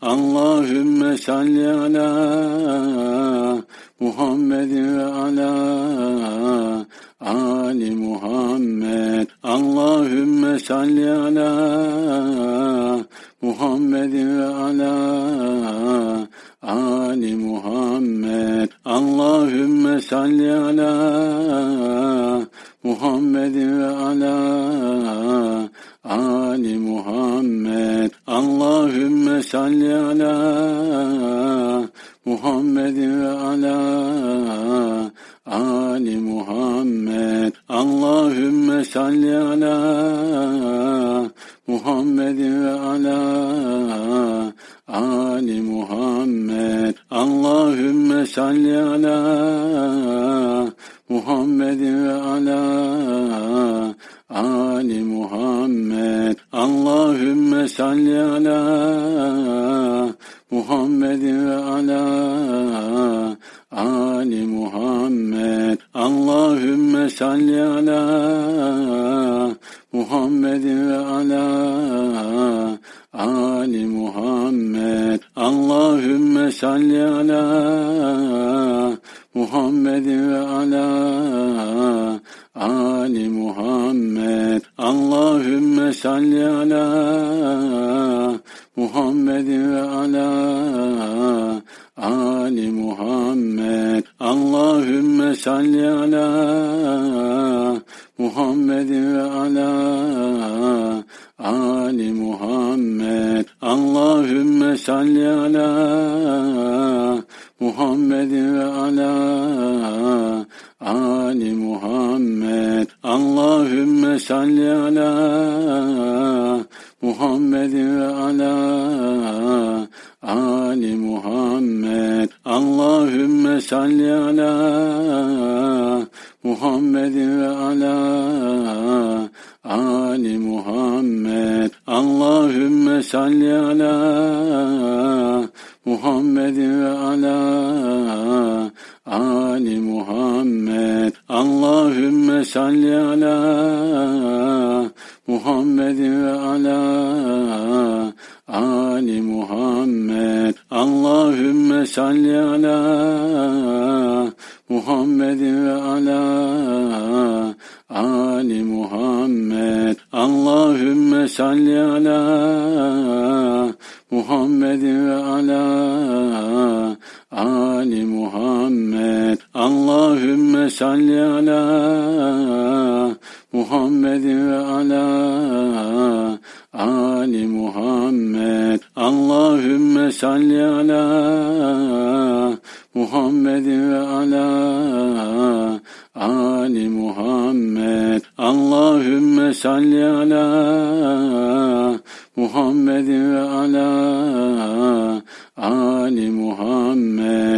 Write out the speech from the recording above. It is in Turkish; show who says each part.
Speaker 1: Allahümme salli ala Muhammed ve ala Ali Muhammed. Allahümme salli ala Muhammed ve ala Ali Muhammed. Allahümme salli ala Muhammed ve ala Ali Muhammed Allahümme salli ala Muhammed ve ala Ali Muhammed. Allahümme salli ala Muhammed ve ala Ali Muhammed. Allahümme salli ala Muhammed ve ala Ali Salli ala Muhammed ve ala Ali Muhammed. Allahümme salli ala Muhammed ve ala Ali Muhammed. Allahümme salli ala Muhammed. Ve ala Ali Muhammed Allahümme salli ala Muhammed ve ala Ali Muhammed. Allahümme salli ala Muhammed ve ala Ali Muhammed. Allahümme salli ala Muhammed ve ala Ali Muhammed. Allahümme salli ala Muhammed ve ala Ali Muhammed. Allahümme salli ala Muhammed ve ala Ali Muhammed. Allahümme salli ala Muhammed ve ala Ali Muhammed. Allahümme salli Muhammed ve ala Ali Muhammed. Allahümme salli ala Muhammed ve ala Ali Muhammed. Allahümme salli ala Muhammed ve ala Ali Muhammed. Allahümme salli ala Ali Muhammed. Allahümme salli ala Muhammed ve ala Ali Muhammed. Allahümme salli ala Muhammed ve ala Ali Muhammed